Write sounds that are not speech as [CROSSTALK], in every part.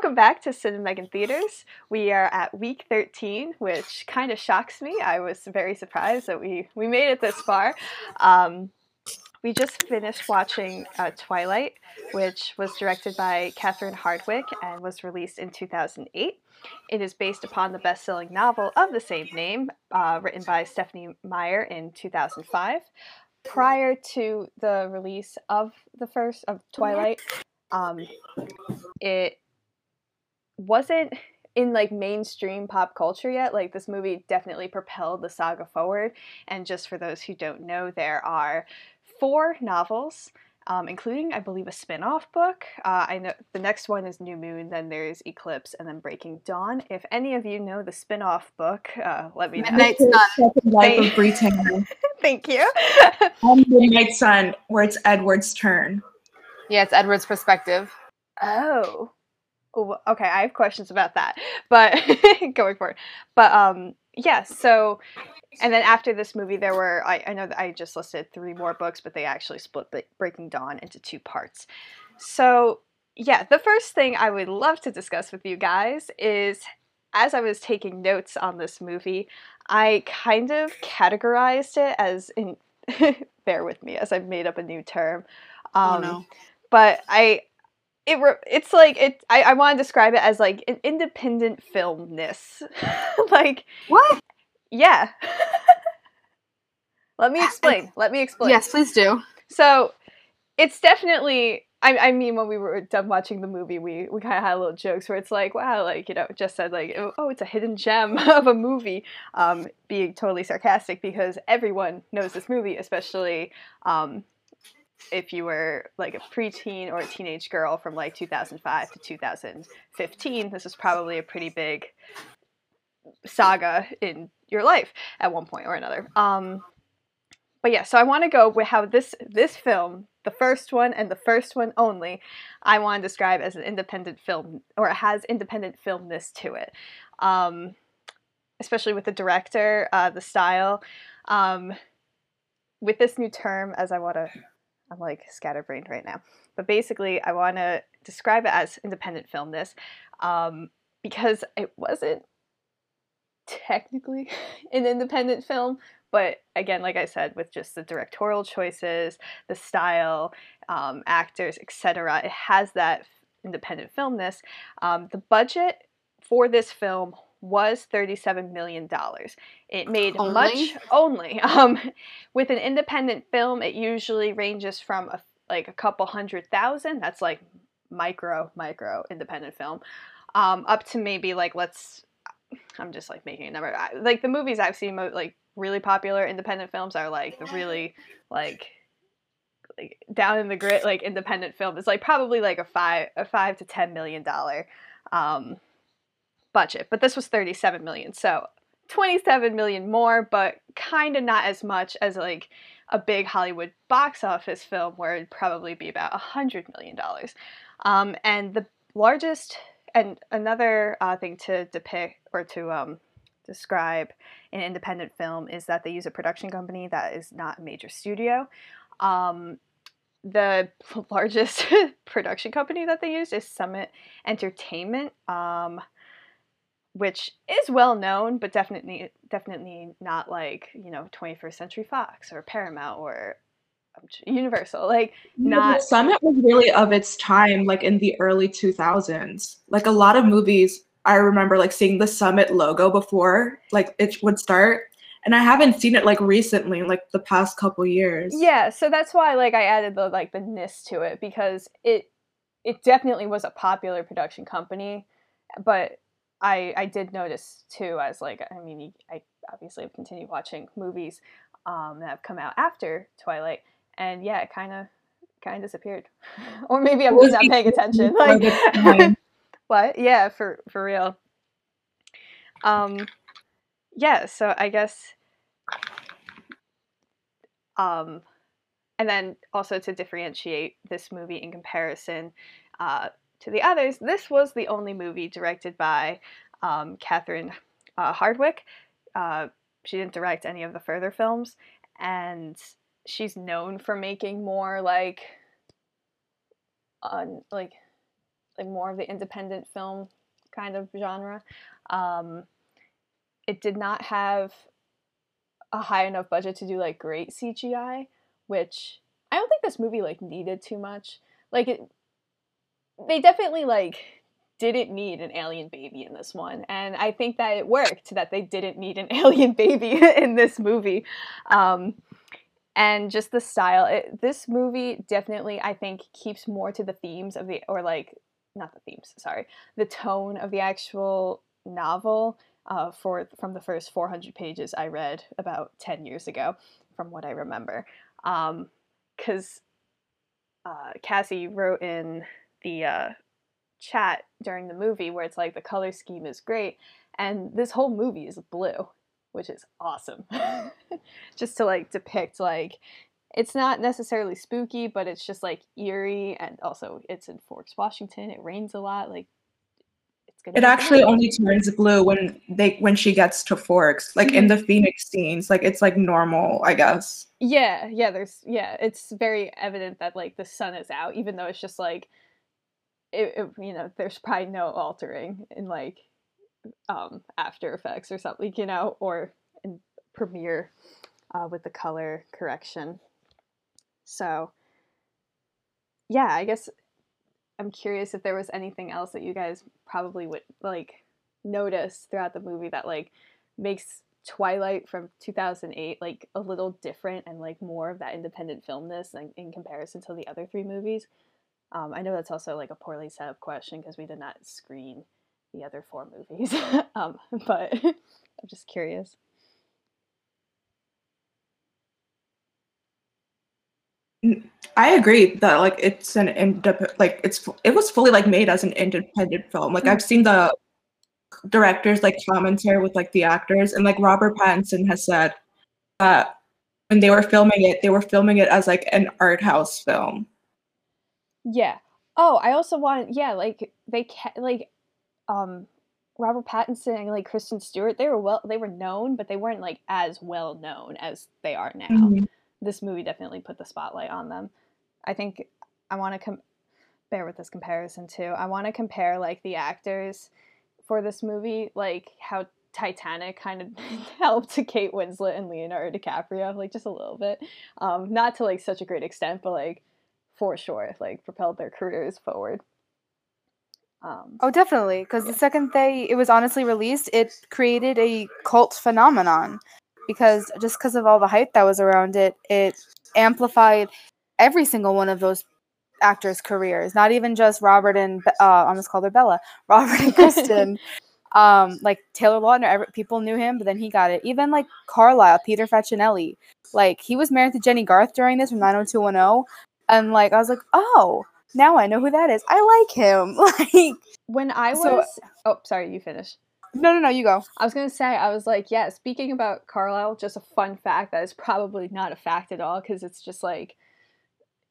Welcome back to Cinema in Theaters. We are at week 13, which kind of shocks me. I was very surprised that we, we made it this far. Um, we just finished watching uh, Twilight, which was directed by Catherine Hardwicke and was released in 2008. It is based upon the best selling novel of the same name, uh, written by Stephenie Meyer in 2005. Prior to the release of the first of Twilight, um, it wasn't in like mainstream pop culture yet. Like this movie definitely propelled the saga forward. And just for those who don't know, there are four novels, um, including, I believe, a spin off book. Uh, I know the next one is New Moon, then there's Eclipse, and then Breaking Dawn. If any of you know the spin off book, uh, let me know. Midnight Sun. Life of [LAUGHS] Bree Tanner. Thank you. [LAUGHS] and Midnight Sun, where it's Edward's turn. Yeah, it's Edward's perspective. Oh. Oh, okay, I have questions about that, but [LAUGHS] going forward. But um, yeah. So, and then after this movie, there were I, I know that I just listed three more books, but they actually split Breaking Dawn into two parts. So yeah, the first thing I would love to discuss with you guys is as I was taking notes on this movie, I kind of categorized it as in. [LAUGHS] bear with me as I've made up a new term. Um, oh no. But I it it's like it I, I want to describe it as like an independent filmness. [LAUGHS] Like what? yeah. [LAUGHS] Let me explain let me explain. Yes please do. So it's definitely I, I mean when we were done watching the movie we, we kind of had little jokes where it's like wow like you know just said like oh, oh it's a hidden gem [LAUGHS] of a movie. Um, being totally sarcastic because everyone knows this movie especially um, if you were like a preteen or a teenage girl from like 2005 to 2015, this is probably a pretty big saga in your life at one point or another. Um, but yeah, so I want to go with how this this film, the first one and the first one only, I want to describe as an independent film or it has independent filmness to it, um, especially with the director, uh, the style. Um, with this new term, as I want to I'm like scatterbrained right now. But basically, I want to describe it as independent filmness um, because it wasn't technically [LAUGHS] an independent film, but again, like I said, with just the directorial choices, the style, um, actors, etc., it has that independent filmness. Um, the budget for this film was $37 million. It made only? much only. [LAUGHS] Um, with an independent film, it usually ranges from a, like a couple hundred thousand. That's like micro, micro independent film. Um, up to maybe like let's I'm just like making a number. I, like the movies I've seen, like really popular independent films are like the really like like down in the grit like independent film. It's like probably like a five a five to ten million dollar um, budget, but this was 37 million. So 27 million more, but kind of not as much as like a big Hollywood box office film where it'd probably be about $100 million. Um, and the largest, and another uh, thing to depict or to um, describe an independent film is that they use a production company that is not a major studio. Um, the [LAUGHS] largest [LAUGHS] production company that they use is Summit Entertainment. Um, which is well known, but definitely definitely not like you know 21st Century Fox or Paramount or um, Universal. Like not Summit was really of its time, like in the early 2000s. Like a lot of movies, I remember like seeing the Summit logo before like it would start. And I haven't seen it like recently, like the past couple years. Yeah, so that's why like I added the like the ness to it because it it definitely was a popular production company, but I I did notice too as like I mean I obviously have continued watching movies um, that have come out after Twilight, and yeah, it kind of kind of disappeared, [LAUGHS] or maybe I'm just not paying attention. Like [LAUGHS] what? Yeah, for for real. Um, yeah. So I guess. Um, and then also to differentiate this movie in comparison, uh, to the others, this was the only movie directed by um, Catherine uh, Hardwicke. Uh, she didn't direct any of the further films, and she's known for making more like, like, like more of the independent film kind of genre. Um, it did not have a high enough budget to do like great CGI, which I don't think this movie like needed too much. Like it, they definitely like didn't need an alien baby in this one, and I think that it worked that they didn't need an [LAUGHS] alien baby in this movie. Um, and just the style, it, this movie definitely I think keeps more to the themes of the or like not the themes, sorry, the tone of the actual novel uh, for from the first 400 pages I read about 10 years ago, from what I remember. Because um, uh, Cassie wrote in the uh, chat during the movie where it's like the color scheme is great, and this whole movie is blue, which is awesome. [LAUGHS] just to like depict like it's not necessarily spooky, but it's just like eerie, and also it's in Forks, Washington. It rains a lot. Like it's gonna. It actually only turns blue when they when she gets to Forks, like mm-hmm. in the Phoenix scenes. Like it's like normal, I guess. Yeah, yeah. There's yeah. It's very evident that like the sun is out, even though it's just like, it, it you know, there's probably no altering in like, um, After Effects or something, you know, or in Premiere, uh, with the color correction. So, yeah, I guess I'm curious if there was anything else that you guys probably would like notice throughout the movie that like makes Twilight from 2008 like a little different and like more of that independent filmness in, in comparison to the other three movies. Um, I know that's also like a poorly set up question because we did not screen the other four movies, [LAUGHS] um, but [LAUGHS] I'm just curious. I agree that like it's an independent like it's it was fully like made as an independent film. Like I've seen the directors like commentary with like the actors and like Robert Pattinson has said that when they were filming it, they were filming it as like an art house film. Yeah. Oh, I also want yeah, like they ca- like um Robert Pattinson and like Kristen Stewart, they were well they were known, but they weren't like as well known as they are now. Mm-hmm this movie definitely put the spotlight on them. I think I want to com- bear with this comparison too. I want to compare like the actors for this movie, like how Titanic kind of [LAUGHS] helped Kate Winslet and Leonardo DiCaprio, like just a little bit. Um, not to like such a great extent, but like for sure, like propelled their careers forward. Um, oh, definitely. Because yeah. the second they it was honestly released, it created a cult phenomenon because just because of all the hype that was around it, it amplified every single one of those actors' careers. Not even just Robert and uh, I almost called her Bella, [LAUGHS] Robert and Kristen. [LAUGHS] um, like Taylor Lautner, every, people knew him, but then he got it. Even like Carlisle, Peter Facinelli, like he was married to Jennie Garth during this from 90210, and like I was like, oh, now I know who that is. I like him. [LAUGHS] like when I was, so, oh, sorry, you finish. No, no, no, you go. I was going to say, I was like, yeah, speaking about Carlisle, just a fun fact that is probably not a fact at all because it's just like,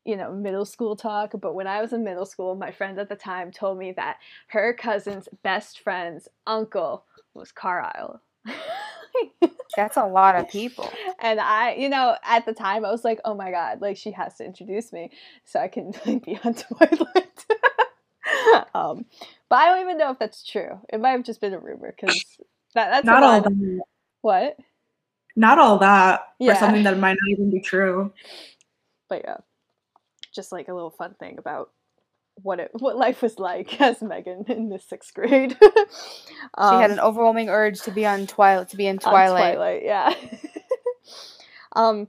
you know, middle school talk. But when I was in middle school, my friend at the time told me that her cousin's best friend's uncle was Carlisle. [LAUGHS] That's a lot of people. And I, you know, at the time I was like, oh my God, like she has to introduce me so I can [LAUGHS] like, be on [LAUGHS] Twilight. [LAUGHS] um, but I don't even know if that's true. It might have just been a rumor because that, that's not all that. What? Not all that yeah. for something that might not even be true. But yeah, just like a little fun thing about what it what life was like as Megan in the sixth grade. um, she had an overwhelming urge to be on Twilight to be in Twilight. Twilight, yeah. Um,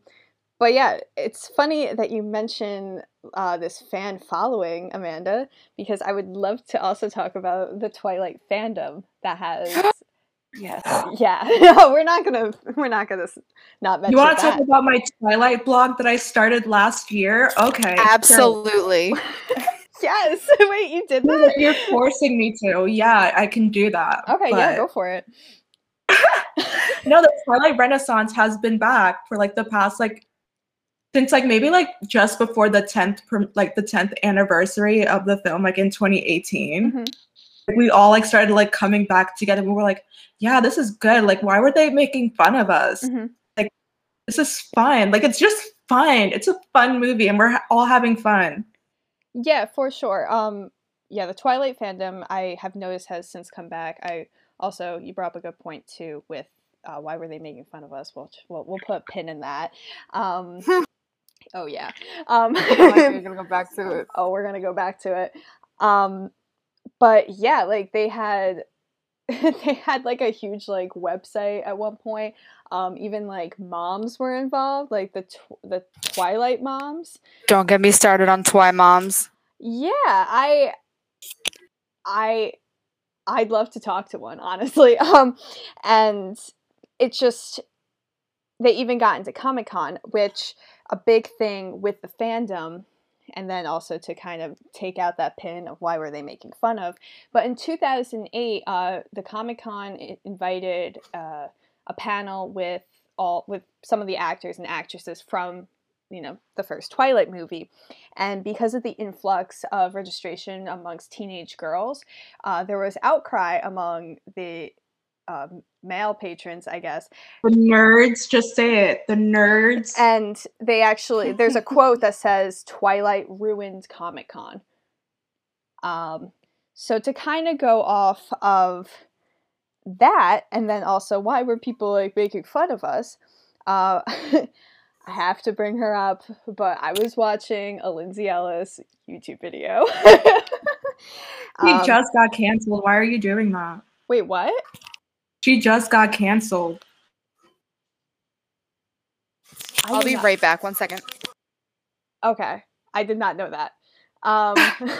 but yeah, it's funny that you mention uh, this fan following, Amanda, because I would love to also talk about the Twilight fandom that has. [GASPS] yes. Yeah. no, [LAUGHS] we're not gonna. We're not gonna not mention. You want to talk about my Twilight blog that I started last year? Okay. Absolutely. [LAUGHS] yes. [LAUGHS] Wait, you did that? You're forcing me to. Yeah, I can do that. Okay. But... Yeah, go for it. No, the Twilight Renaissance has been back for like the past like since like maybe like just before the 10th like the 10th anniversary of the film like in 2018 mm-hmm. we all like started like coming back together. We were like yeah this is good. Like why were they making fun of us? Mm-hmm. like this is fun. Like it's just fun. It's a fun movie and we're all having fun. Yeah for sure. Um yeah, the Twilight fandom I have noticed has since come back. I also you brought up a good point too with uh, why were they making fun of us? We'll we'll, we'll put a pin in that. Um, [LAUGHS] oh yeah. Um, you're gonna go back to it. [LAUGHS] oh, we're gonna go back to it. Um, but yeah, like they had [LAUGHS] they had like a huge like website at one point. Um, even like moms were involved, like the tw- the Twilight moms. Don't get me started on Twi moms. Yeah, I I I'd love to talk to one, honestly. Um, and it's just they even got into Comic Con, which a big thing with the fandom, and then also to kind of take out that pin of why were they making fun of. But in 2008, uh, the Comic Con invited uh, a panel with all with some of the actors and actresses from you know the first twilight movie and because of the influx of registration amongst teenage girls uh, there was outcry among the um, male patrons i guess the nerds just say it the nerds and they actually there's a quote that says twilight ruined comic-con um, so to kind of go off of that and then also why were people like making fun of us uh, [LAUGHS] I have to bring her up, but I was watching a Lindsay Ellis YouTube video. [LAUGHS] she um, just got canceled. Why are you doing that? Wait, what? She just got canceled. I'll be not... right back. One second. Okay. I did not know that. Um, [LAUGHS] [LAUGHS]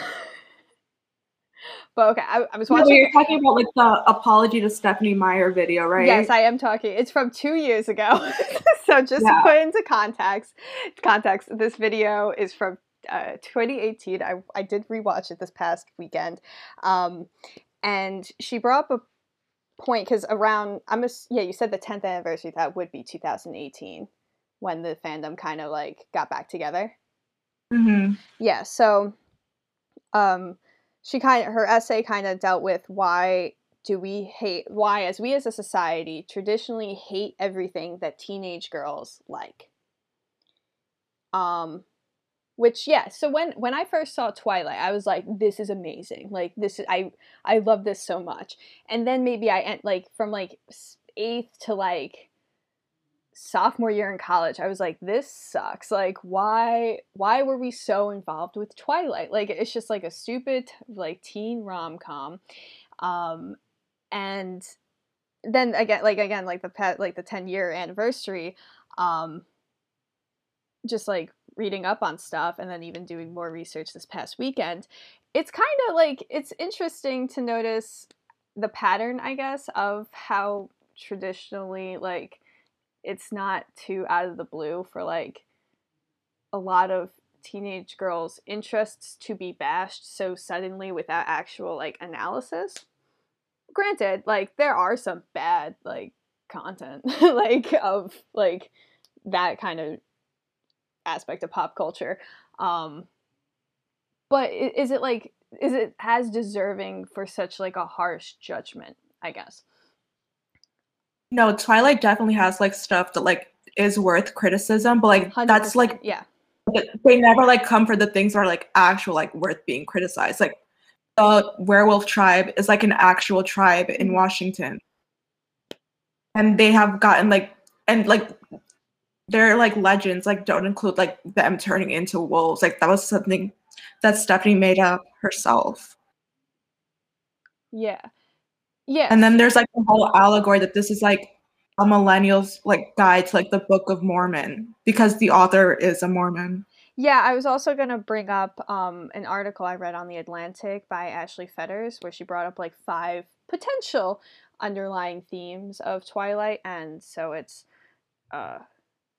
but okay, I, I was watching. No, you're talking about like the apology to Stephenie Meyer video, right? Yes, I am talking. It's from two years ago. [LAUGHS] so just yeah. to put into context, context, this video is from uh, 2018. I I did rewatch it this past weekend, um, and she brought up a point because around I'm a, yeah you said the 10th anniversary that would be 2018 when the fandom kind of like got back together. Mm-hmm. Yeah, so um she kind of her essay kind of dealt with why do we hate why as we as a society traditionally hate everything that teenage girls like um which yeah so when when i first saw twilight i was like this is amazing. Like this is i i love this so much. And then maybe i like from like eighth to like sophomore year in college i was like this sucks. Like why why were we so involved with twilight? Like it's just like a stupid like teen rom-com um and then again like again like the pet like the 10 year anniversary um just like reading up on stuff and then even doing more research this past weekend it's kind of like it's interesting to notice the pattern i guess of how traditionally like it's not too out of the blue for like a lot of teenage girls' interests to be bashed so suddenly without actual like analysis. Granted, like there are some bad like content [LAUGHS] like of like that kind of aspect of pop culture. Um but is it like is it as deserving for such like a harsh judgment, I guess? No, Twilight definitely has like stuff that like is worth criticism, but like that's like yeah. They never like come for the things that are like actual like worth being criticized. Like the werewolf tribe is like an actual tribe in mm-hmm. Washington. And they have gotten like and like their like legends like don't include like them turning into wolves. Like that was something that stephenie made up herself. Yeah. Yeah. And then there's like the whole allegory that this is like a millennial's like guide to like the Book of Mormon because the author is a Mormon. Yeah, I was also gonna bring up um, an article I read on the Atlantic by Ashley Fetters where she brought up like five potential underlying themes of Twilight, and so it's uh,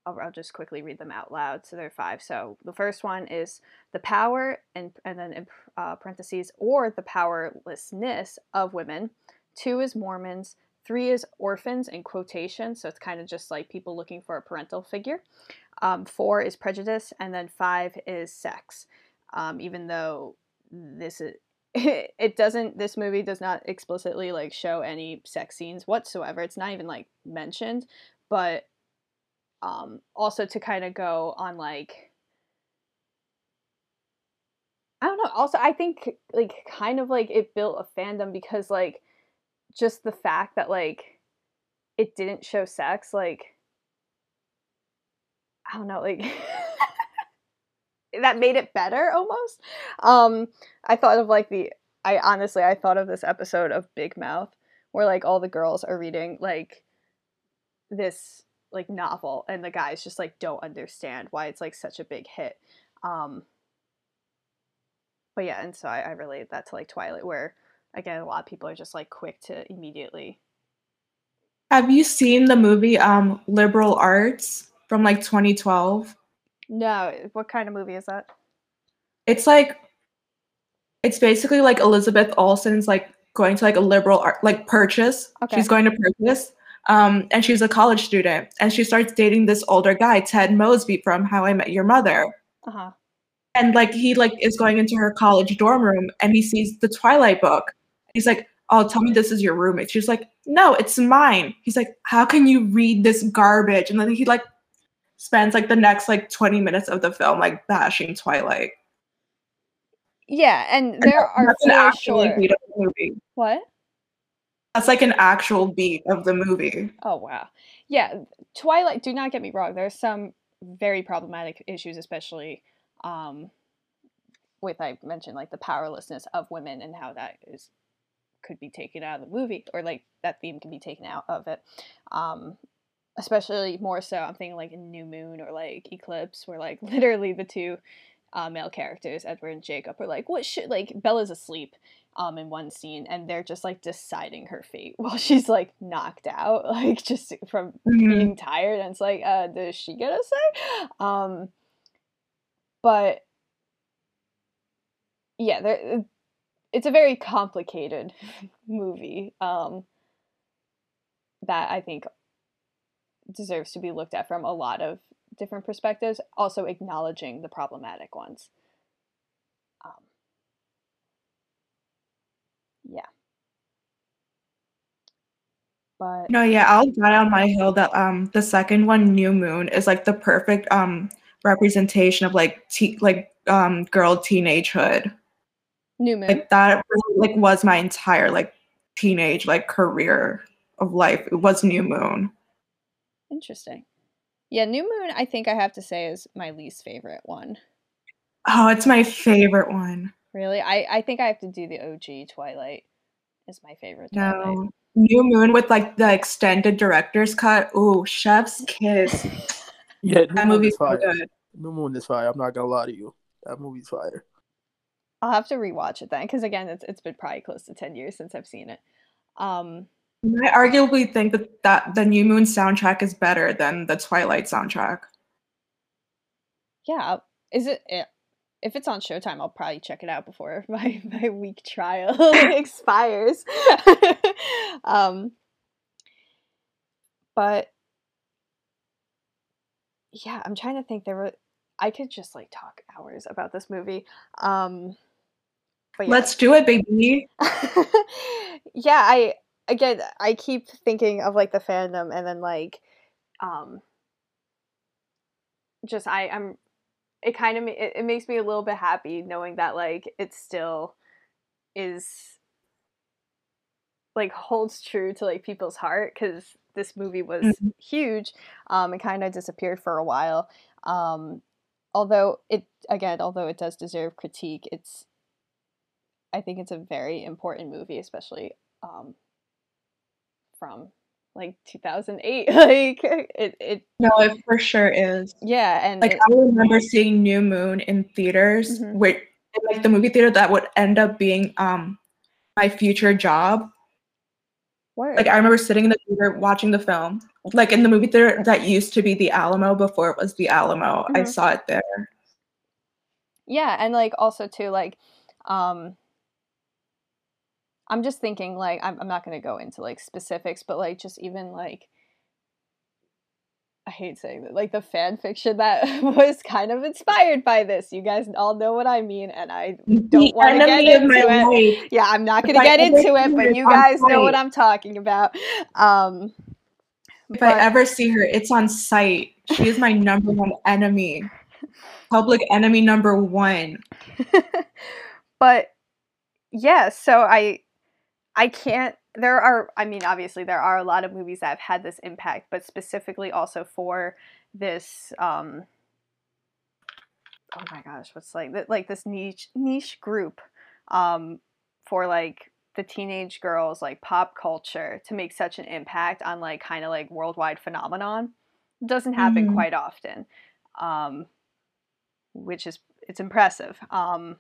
I'll, I'll, just quickly read them out loud. So there are five. So the first one is the power, and and then in uh, parentheses or the powerlessness of women. Two is Mormons. Three is orphans in quotation, so it's kind of just like people looking for a parental figure. Um, four is prejudice, and then five is sex. Um, even though this is [LAUGHS] it doesn't this movie does not explicitly like show any sex scenes whatsoever it's not even like mentioned but um also to kind of go on like I don't know. Also, I think like kind of like it built a fandom because like just the fact that like it didn't show sex, like I don't know, like [LAUGHS] that made it better almost. Um, I thought of like the I honestly I thought of this episode of Big Mouth where like all the girls are reading like this like novel and the guys just like don't understand why it's like such a big hit. Um but yeah, and so I, I relate that to like Twilight where again a lot of people are just like quick to immediately Have you seen the movie um Liberal Arts from like 2012? No, what kind of movie is that? It's like it's basically like Elizabeth Olsen's like going to like a liberal art like purchase. Okay. She's going to purchase. Um, and she's a college student and she starts dating this older guy, Ted Mosby from How I Met Your Mother. Uh-huh. And like he like is going into her college dorm room and he sees the Twilight book. He's like, Oh, tell me this is your roommate. She's like, No, it's mine. He's like, How can you read this garbage? And then he like spends like the next like 20 minutes of the film like bashing Twilight. Yeah, and there are That's an for sure. beat of the movie. What? That's like an actual beat of the movie. Oh wow. Yeah, Twilight, do not get me wrong, there's some very problematic issues especially um with I mentioned like the powerlessness of women and how that is could be taken out of the movie or like that theme can be taken out of it. Um especially more so I'm thinking like New Moon or like Eclipse where like [LAUGHS] literally the two uh, male characters, Edward and Jacob, are like, what should like Bella's asleep um in one scene and they're just like deciding her fate [LAUGHS] while she's like knocked out, [LAUGHS] like just from Mhm. being tired and it's like, uh, does she get a say? Um but yeah, there it's a very complicated [LAUGHS] movie. Um that I think deserves to be looked at from a lot of different perspectives, also acknowledging the problematic ones. Um, yeah. But No, yeah, I'll die on my hill that um the second one, New Moon, is like the perfect um representation of like te- like um girl teenagehood. New Moon. Like that really, like was my entire like teenage like career of life. It was New Moon. Interesting. Yeah, New Moon, I think I have to say is my least favorite one. Oh, it's my favorite one. Really, I I think I have to do the OG Twilight. Is my favorite. Twilight. No. New Moon with like the extended director's cut. Ooh, Chef's [LAUGHS] Kiss. Yeah, New That Moon movie's so fire. good. New Moon is fire. I'm not gonna lie to you. That movie's fire. I'll have to rewatch it then, because again, it's it's been probably close to ten years since I've seen it. Um, I arguably think that, that the New Moon soundtrack is better than the Twilight soundtrack. yeah, is it? eh, If it's on Showtime, I'll probably check it out before [LAUGHS] my my week trial [LAUGHS] expires. [LAUGHS] um, but yeah, I'm trying to think. There were I could just like talk hours about this movie. Um, but yeah. Let's do it, baby. yeah, I again I keep thinking of like the fandom and then like um just I I'm it kind of it, it makes me a little bit happy knowing that like it still is like holds true to like people's heart cuz this movie was Mhm. huge um it kind of disappeared for a while um although it again although it does deserve critique it's I think it's a very important movie, especially um, from like 2008. [LAUGHS] like it, it, No, it for sure is. yeah, and Like it- I remember seeing New Moon in theaters, Mhm. where like the movie theater that would end up being um my future job. word. Like I remember sitting in the theater watching the film, like in the movie theater that used to be the Alamo before it was the Alamo. I Mhm. saw it there. yeah, and like also too like um, I'm just thinking like I'm I'm not gonna go into like specifics, but like just even like I hate saying that, like the fan fiction that [LAUGHS] was kind of inspired by this. You guys all know what I mean, and I don't want to get into it. life. yeah, I'm not gonna I get into it, but you guys know what. I'm talking about. Um, If but- I ever see her, it's on site. She is my number one enemy. Public enemy number one. [LAUGHS] but yeah, so I I can't there are I mean obviously there are a lot of movies that have had this impact, but specifically also for this um oh my gosh, what's like like this niche niche group um for like the teenage girls like pop culture to make such an impact on like kind of like worldwide phenomenon doesn't happen Mhm. quite often um which is it's impressive um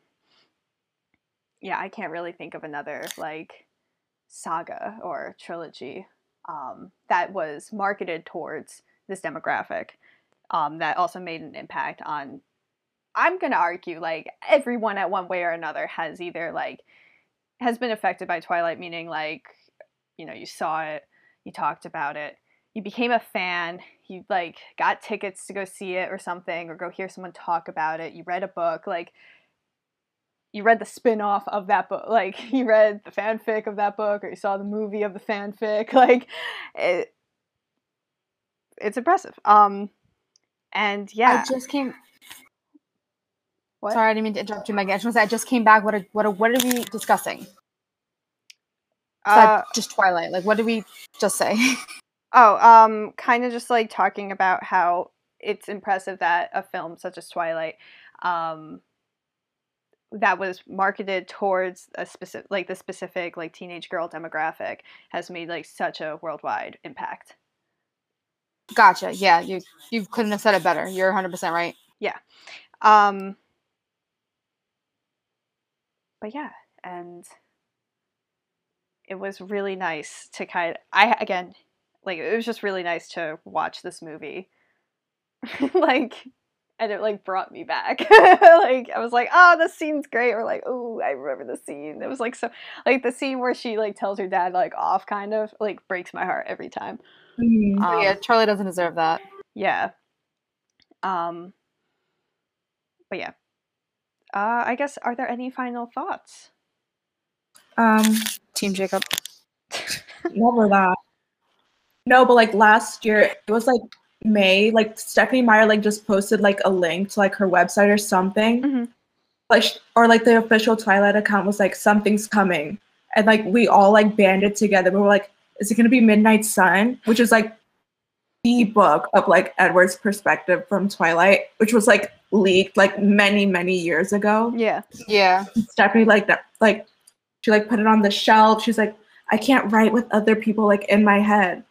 yeah i can't really think of another like saga or trilogy um that was marketed towards this demographic um that also made an impact on i'm gonna argue like everyone at one way or another has either like has been affected by Twilight, meaning like, you know, you saw it, you talked about it, you became a fan, you like got tickets to go see it or something, or go hear someone talk about it, you read a book, like you read the spin-off of that book, like [LAUGHS] you read the fanfic of that book, or you saw the movie of the fanfic, [LAUGHS] like it, it's impressive. Um and yeah. I just came. What? Sorry, I didn't mean to interrupt you, Megan. I just want to say I just came back. What are what are what are we discussing? uh, just Twilight. Like, what did we just say? [LAUGHS] Oh, um, kind of just like talking about how it's impressive that a film such as Twilight, um, that was marketed towards a specific, like the specific like teenage girl demographic, has made like such a worldwide impact. gotcha. Yeah, you you couldn't have said it better. You're 100 percent right. Yeah. Um, but yeah, and it was really nice to kind. I again, like it was just really nice to watch this movie, [LAUGHS] like, and it like brought me back. [LAUGHS] like I was like, oh, this scene's great, or like, oh, I remember the scene. It was like so, like the scene where she like tells her dad like off, kind of like breaks my heart every time. Mhm. Oh, Um, yeah, Charlie doesn't deserve that. yeah. Um. But yeah. Uh, I guess are there any final thoughts? Um, Team Jacob. never that. No, but like last year, it was like May. Like Stephenie Meyer, like just posted like a link to like her website or something. Mhm. Like, or like the official Twilight account was like something's coming, and like we all like banded together. We were like, is it gonna be Midnight Sun, which is like the book of like Edward's perspective from Twilight, which was like leaked like many many years ago. Yeah. Yeah. Stephenie like that like she like put it on the shelf. She's like, I can't write with other people like in my head.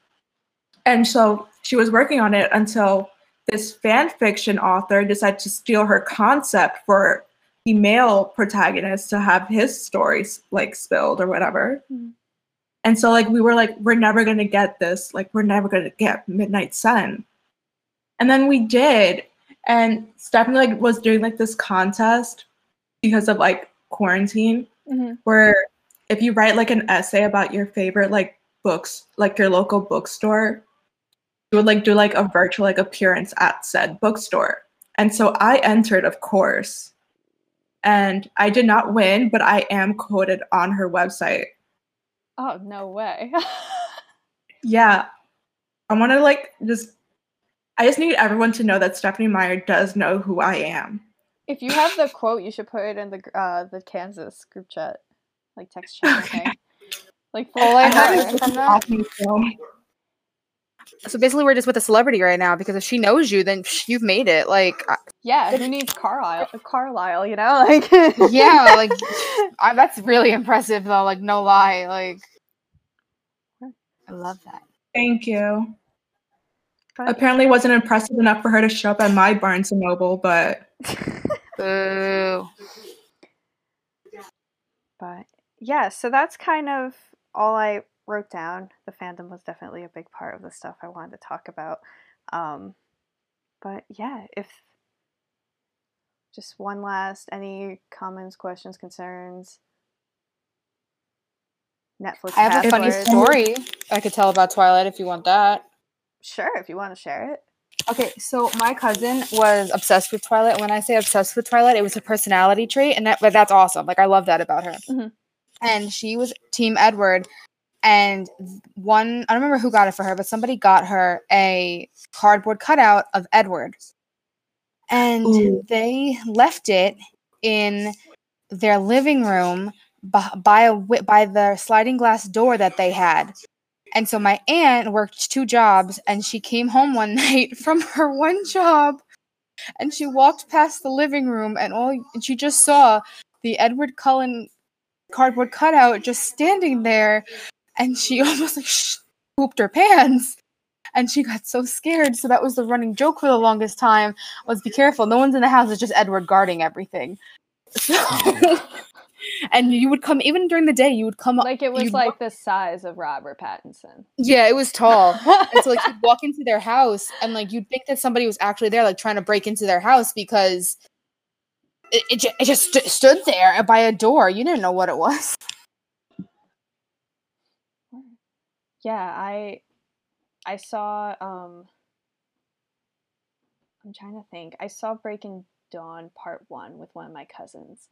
And so she was working on it until this fan fiction author decided to steal her concept for the male protagonist to have his stories like spilled or whatever. Mhm. And so like we were like, we're never gonna get this, like we're never gonna get Midnight Sun. And then we did. And Stephenie like was doing like this contest because of like quarantine hmm where if you write like an essay about your favorite like books, like your local bookstore, would like do like a virtual like appearance at said bookstore. And so I entered, of course. And I did not win, but I am quoted on her website. Oh no way. [LAUGHS] Yeah. I want to like just I just need everyone to know that Stephenie Meyer does know who I am. if you have the quote, you should put it in the uh the Kansas group chat, like text chat. [LAUGHS] Okay. Like All I have from that. So basically, we're just with a celebrity right now because if she knows you, then you've made it. Like, Yeah, who needs Carlisle? [LAUGHS] Carlisle, you know, like [LAUGHS] yeah, like I, that's really impressive though. Like, no lie. Like, I love that. Thank you. But- Apparently wasn't impressive enough for her to show up at my Barnes and Noble, but [LAUGHS] Boo. but yeah, so that's kind of all I wrote down. The fandom was definitely a big part of the stuff I wanted to talk about. Um, but yeah, if just one last any comments, questions, concerns. Netflix. I have a funny story I could tell about Twilight if you want that. Sure, if you want to share it. Okay, so my cousin was obsessed with Twilight. When I say obsessed with Twilight, it was a personality trait, and that but that's awesome. Like I love that about her. Mhm. And she was Team Edward, and one I don't remember who got it for her, but somebody got her a cardboard cutout of Edward, and Ooh. they left it in their living room by a by the sliding glass door that they had. And so my aunt worked two jobs and she came home one [LAUGHS] night from her one job and she walked past the living room and all and she just saw the Edward Cullen cardboard cutout just standing there and she [LAUGHS] almost like sh- pooped her pants and she got so scared so that was the running joke for the longest time was be careful no one's in the house it's just edward guarding everything [LAUGHS] so [LAUGHS] and you would come even during the day. You would come up like it was like walk- the size of Robert Pattinson. Yeah, it was tall. and so like you'd walk into their house and like you'd think that somebody was actually there, like trying to break into their house because it, it, it just st- stood there by a door. You didn't know what it was. Yeah, I I saw um I'm trying to think. I saw Breaking Dawn Part 1 with one of my cousins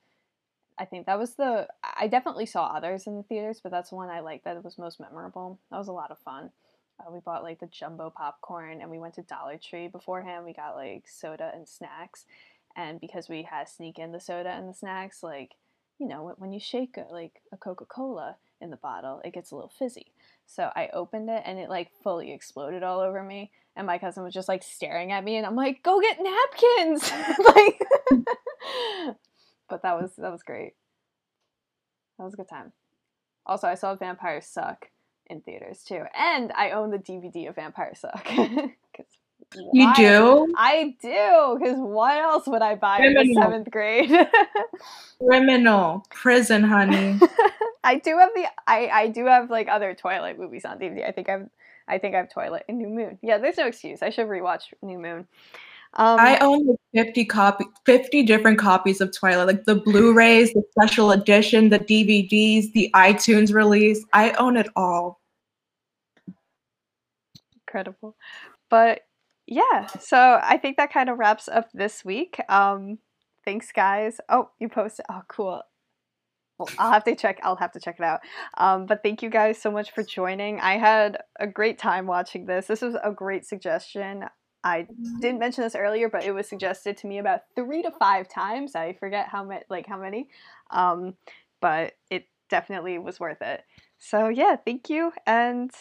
I think that was the I definitely saw others in the theaters, but that's the one I liked that was most memorable. That was a lot of fun. Uh, we bought like the jumbo popcorn and we went to Dollar Tree beforehand. We got like soda and snacks, and because we had to sneak in the soda and the snacks, like you know when you shake a, like a Coca Cola in the bottle, it gets a little fizzy. So I opened it and it like fully exploded all over me. And my cousin was just like staring at me, and I'm like, "Go get napkins!" [LAUGHS] like, [LAUGHS] but that was that was great. That was a good time. Also, I saw Vampire Suck in theaters too, and I own the DVD of Vampire Suck. [LAUGHS] you do? I do, because what else would I buy Criminal. in the seventh grade? [LAUGHS] Criminal prison, honey. [LAUGHS] I do have the I I do have like other Twilight movies on DVD. I think I've I think I have Twilight and New Moon. Yeah, there's no excuse. I should rewatch New Moon. Um, I own like 50 copy 50 different copies of Twilight, like the Blu-rays, the special edition, the DVDs, the iTunes release. I own it all. Incredible. But yeah, so I think that kind of wraps up this week. Um thanks guys. Oh, you posted. Oh, cool. Well, I'll have to check. I'll have to check it out. Um, but thank you guys so much for joining. I had a great time watching this. This was a great suggestion. I didn't mention this earlier, but it was suggested to me about three to five times. I forget how many, like how many, um, but it definitely was worth it. So yeah, thank you, and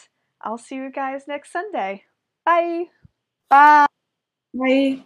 I'll see you guys next Sunday. Bye. Bye. Bye.